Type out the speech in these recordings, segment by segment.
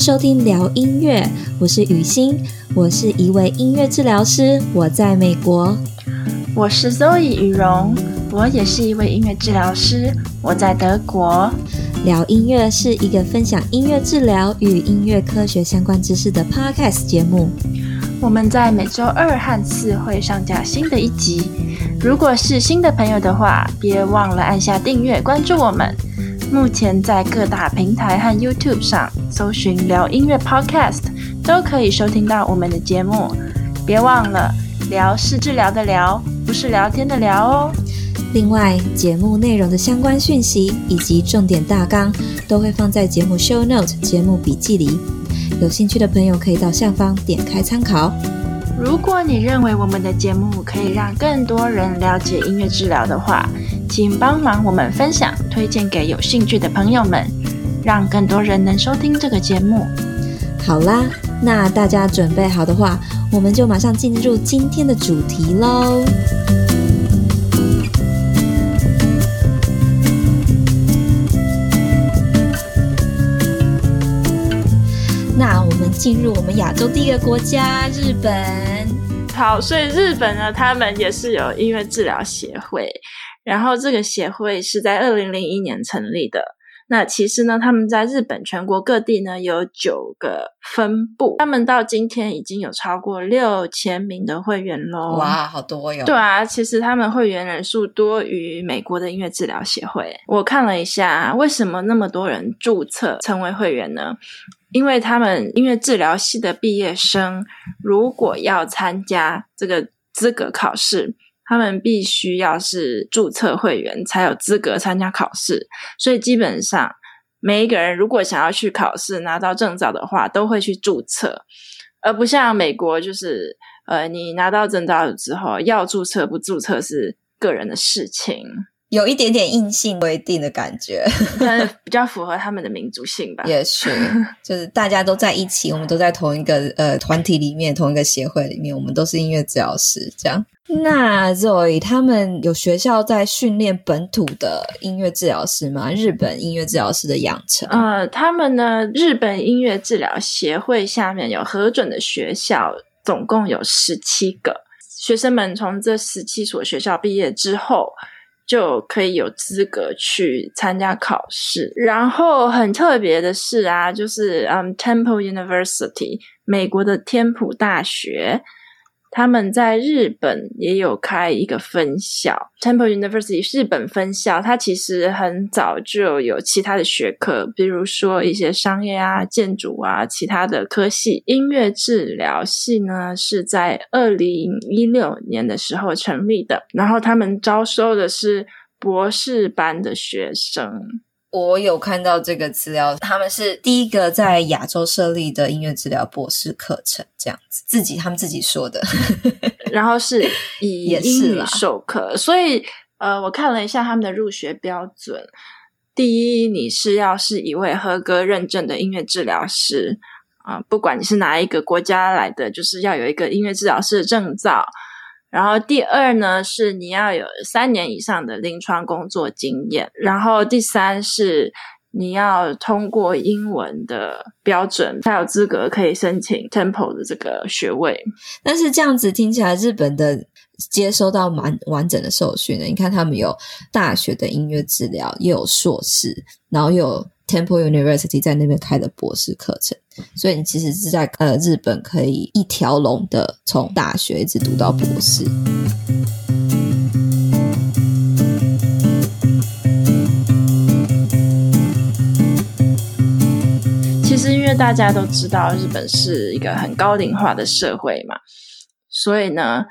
收听聊音乐，我是雨欣，我是一位音乐治疗师，我在美国。我是 Zoe 雨荣，我也是一位音乐治疗师，我在德国。聊音乐是一个分享音乐治疗与音乐科学相关知识的 Podcast 节目。我们在每周二和四会上架新的一集。如果是新的朋友的话，别忘了按下订阅，关注我们。目前在各大平台和 YouTube 上搜寻“聊音乐 Podcast”，都可以收听到我们的节目。别忘了，聊是治疗的聊，不是聊天的聊哦。另外，节目内容的相关讯息以及重点大纲都会放在节目 Show Note 节目笔记里，有兴趣的朋友可以到下方点开参考。如果你认为我们的节目可以让更多人了解音乐治疗的话，请帮忙我们分享、推荐给有兴趣的朋友们，让更多人能收听这个节目。好啦，那大家准备好的话，我们就马上进入今天的主题喽。那我们进入我们亚洲第一个国家——日本。好，所以日本呢，他们也是有音乐治疗协会，然后这个协会是在二零零一年成立的。那其实呢，他们在日本全国各地呢有九个分部，他们到今天已经有超过六千名的会员喽。哇，好多哟！对啊，其实他们会员人数多于美国的音乐治疗协会。我看了一下，为什么那么多人注册成为会员呢？因为他们音乐治疗系的毕业生，如果要参加这个资格考试，他们必须要是注册会员才有资格参加考试。所以基本上，每一个人如果想要去考试拿到证照的话，都会去注册，而不像美国，就是呃，你拿到证照之后要注册不注册是个人的事情。有一点点硬性规定的感觉，但是比较符合他们的民族性吧。也是，就是大家都在一起，我们都在同一个呃团体里面，同一个协会里面，我们都是音乐治疗师。这样，那 Zoe 他们有学校在训练本土的音乐治疗师吗？日本音乐治疗师的养成？呃，他们呢，日本音乐治疗协会下面有核准的学校，总共有十七个。学生们从这十七所学校毕业之后，就可以有资格去参加考试，然后很特别的是啊，就是嗯，Temple University，美国的天普大学。他们在日本也有开一个分校，Temple University 日本分校。它其实很早就有其他的学科，比如说一些商业啊、建筑啊、其他的科系。音乐治疗系呢是在二零一六年的时候成立的，然后他们招收的是博士班的学生。我有看到这个资料，他们是第一个在亚洲设立的音乐治疗博士课程，这样子，自己他们自己说的，然后是以英语授课，所以呃，我看了一下他们的入学标准，第一，你是要是一位合格认证的音乐治疗师啊，呃，不管你是哪一个国家来的，就是要有一个音乐治疗师的证照。然后第二呢，是你要有三年以上的临床工作经验。然后第三是你要通过英文的标准，才有资格可以申请 Temple 的这个学位。但是这样子听起来，日本的接收到蛮完整的受训的。你看，他们有大学的音乐治疗，又有硕士，然后又有 Temple University 在那边开的博士课程。所以你其实是在呃日本可以一条龙的从大学一直读到博士。其实因为大家都知道日本是一个很高龄化的社会嘛，所以呢，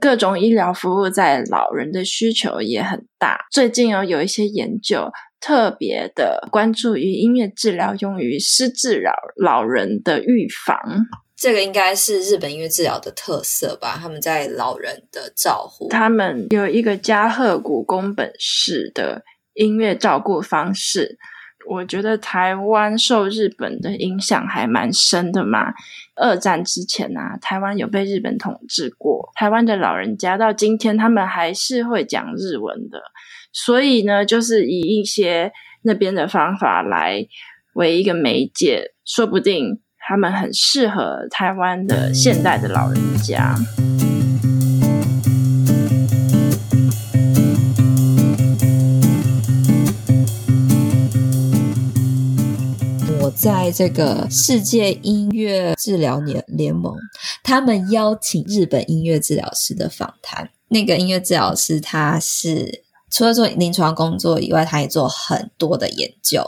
各种医疗服务在老人的需求也很大。最近有有一些研究。特别的关注于音乐治疗用于失智老老人的预防，这个应该是日本音乐治疗的特色吧？他们在老人的照护，他们有一个加贺谷宫本式的音乐照顾方式。我觉得台湾受日本的影响还蛮深的嘛。二战之前啊，台湾有被日本统治过，台湾的老人家到今天他们还是会讲日文的。所以呢，就是以一些那边的方法来，为一个媒介，说不定他们很适合台湾的现代的老人家。我在这个世界音乐治疗联联盟，他们邀请日本音乐治疗师的访谈。那个音乐治疗师，他是除了做临床工作以外，他也做很多的研究。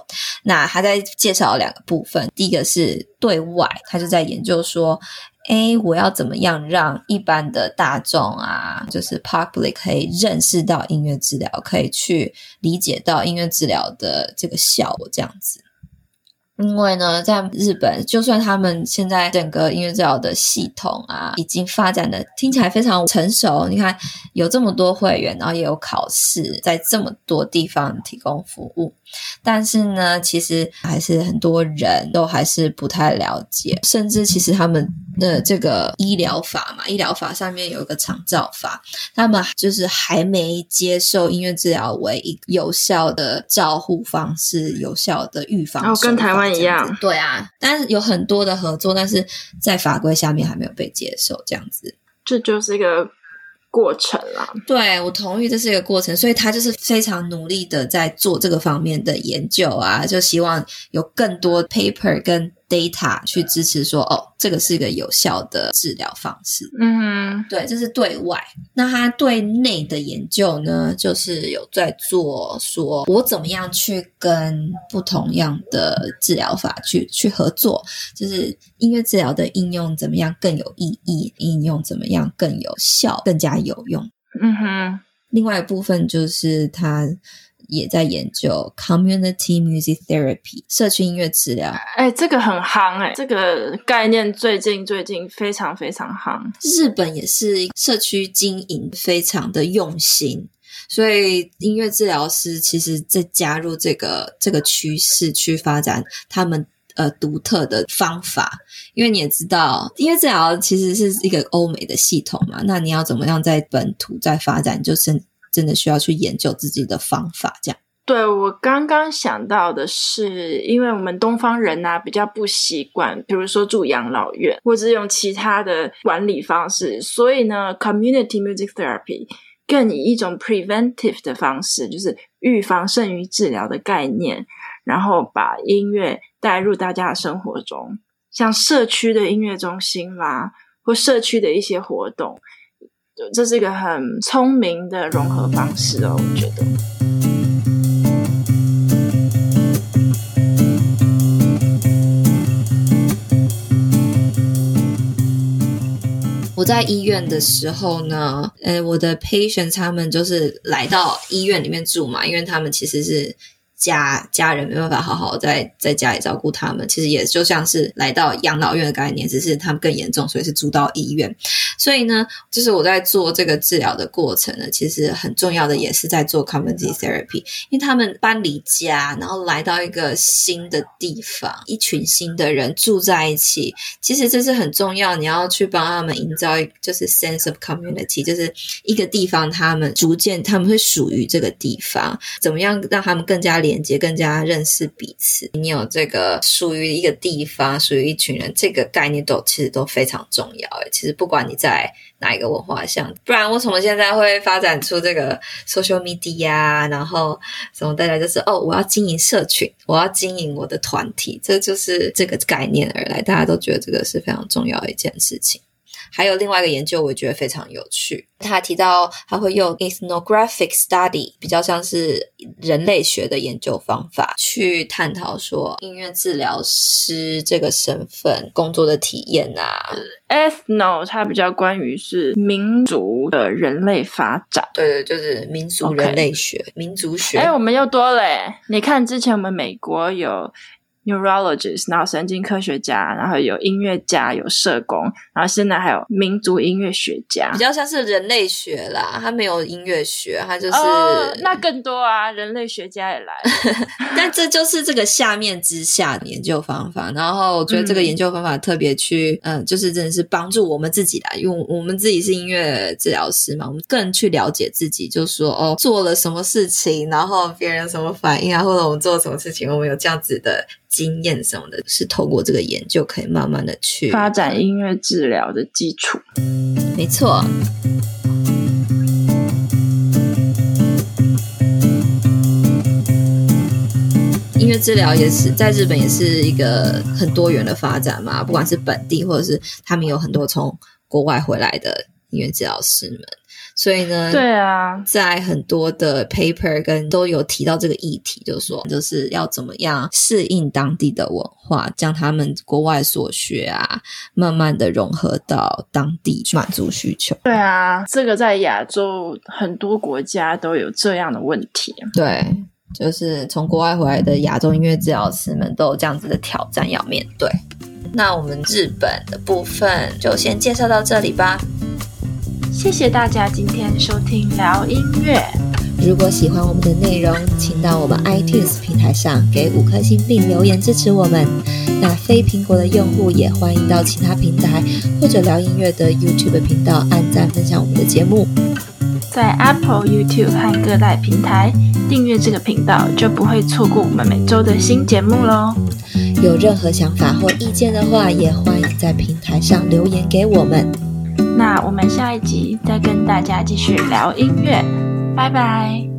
那他在介绍两个部分，第一个是对外，他就在研究说，哎，我要怎么样让一般的大众啊，就是 public 可以认识到音乐治疗，可以去理解到音乐治疗的这个效果，这样子。因为呢，在日本，就算他们现在整个音乐治疗的系统啊，已经发展的听起来非常成熟。你看，有这么多会员，然后也有考试，在这么多地方提供服务。但是呢，其实还是很多人都还是不太了解，甚至其实他们的这个医疗法嘛，医疗法上面有一个长照法，他们就是还没接受音乐治疗为一有效的照护方式，有效的预防。哦，跟台湾一样。对啊，但是有很多的合作，但是在法规下面还没有被接受，这样子。这就是一个。过程啦，对，我同意，这是一个过程，所以他就是非常努力的在做这个方面的研究啊，就希望有更多 paper 跟 data 去支持说，哦，这个是一个有效的治疗方式。嗯哼，对，这是对外。那他对内的研究呢，就是有在做说，我怎么样去跟不同样的治疗法去去合作，就是音乐治疗的应用怎么样更有意义，应用怎么样更有效，更加有用。嗯哼，另外一部分就是他。也在研究 community music therapy 社区音乐治疗。哎，这个很夯哎，这个概念最近最近非常非常夯。日本也是社区经营非常的用心，所以音乐治疗师其实在加入这个这个趋势去发展他们呃独特的方法。因为你也知道，音乐治疗其实是一个欧美的系统嘛，那你要怎么样在本土再发展，就是。真的需要去研究自己的方法，这样。对，我刚刚想到的是，因为我们东方人啊比较不习惯，比如说住养老院，或者是用其他的管理方式，所以呢，community music therapy 更以一种 preventive 的方式，就是预防胜于治疗的概念，然后把音乐带入大家的生活中，像社区的音乐中心啦，或社区的一些活动。这是一个很聪明的融合方式哦，我觉得。我在医院的时候呢，呃，我的 patients 他们就是来到医院里面住嘛，因为他们其实是。家家人没办法好好在在家里照顾他们，其实也就像是来到养老院的概念，只是他们更严重，所以是住到医院。所以呢，就是我在做这个治疗的过程呢，其实很重要的也是在做 community therapy，因为他们搬离家，然后来到一个新的地方，一群新的人住在一起，其实这是很重要，你要去帮他们营造一就是 sense of community，就是一个地方，他们逐渐他们会属于这个地方，怎么样让他们更加连。连接更加认识彼此，你有这个属于一个地方，属于一群人，这个概念都其实都非常重要。诶，其实不管你在哪一个文化下，不然为什么现在会发展出这个 social media 啊，然后什么大家就是哦，我要经营社群，我要经营我的团体，这就是这个概念而来，大家都觉得这个是非常重要的一件事情。还有另外一个研究，我觉得非常有趣。他提到他会用 ethnographic study，比较像是人类学的研究方法，去探讨说音乐治疗师这个身份工作的体验啊。ethno 它比较关于是民族的人类发展，对对，就是民族人类学.民族学。哎，我们又多了耶。你看之前我们美国有。Neurologist，然后神经科学家，然后有音乐家，有社工，然后现在还有民族音乐学家，比较像是人类学啦。他没有音乐学，他就是、哦、那更多啊，人类学家也来。但这就是这个下面之下的研究方法。然后我觉得这个研究方法特别去，嗯、呃，就是真的是帮助我们自己啦，因为我们自己是音乐治疗师嘛，我们更去了解自己，就说哦，做了什么事情，然后别人有什么反应啊，或者我们做了什么事情，我们有这样子的。经验什么的，是透过这个研究可以慢慢的去发展音乐治疗的基础。没错。音乐治疗也是在日本也是一个很多元的发展嘛，不管是本地或者是他们有很多从国外回来的音乐治疗师们，所以呢，对啊，在很多的 paper 跟都有提到这个议题，就是说就是要怎么样适应当地的文化，将他们国外所学啊，慢慢的融合到当地去满足需求。对啊，这个在亚洲很多国家都有这样的问题。对。就是从国外回来的亚洲音乐治疗师们都有这样子的挑战要面对。那我们日本的部分就先介绍到这里吧。谢谢大家今天收听聊音乐。如果喜欢我们的内容，请到我们 iTunes 平台上给五颗星并留言支持我们。那非苹果的用户也欢迎到其他平台或者聊音乐的 YouTube 频道按赞分享我们的节目。在 Apple、YouTube 和各大平台订阅这个频道，就不会错过我们每周的新节目喽。有任何想法或意见的话，也欢迎在平台上留言给我们。那我们下一集再跟大家继续聊音乐，拜拜。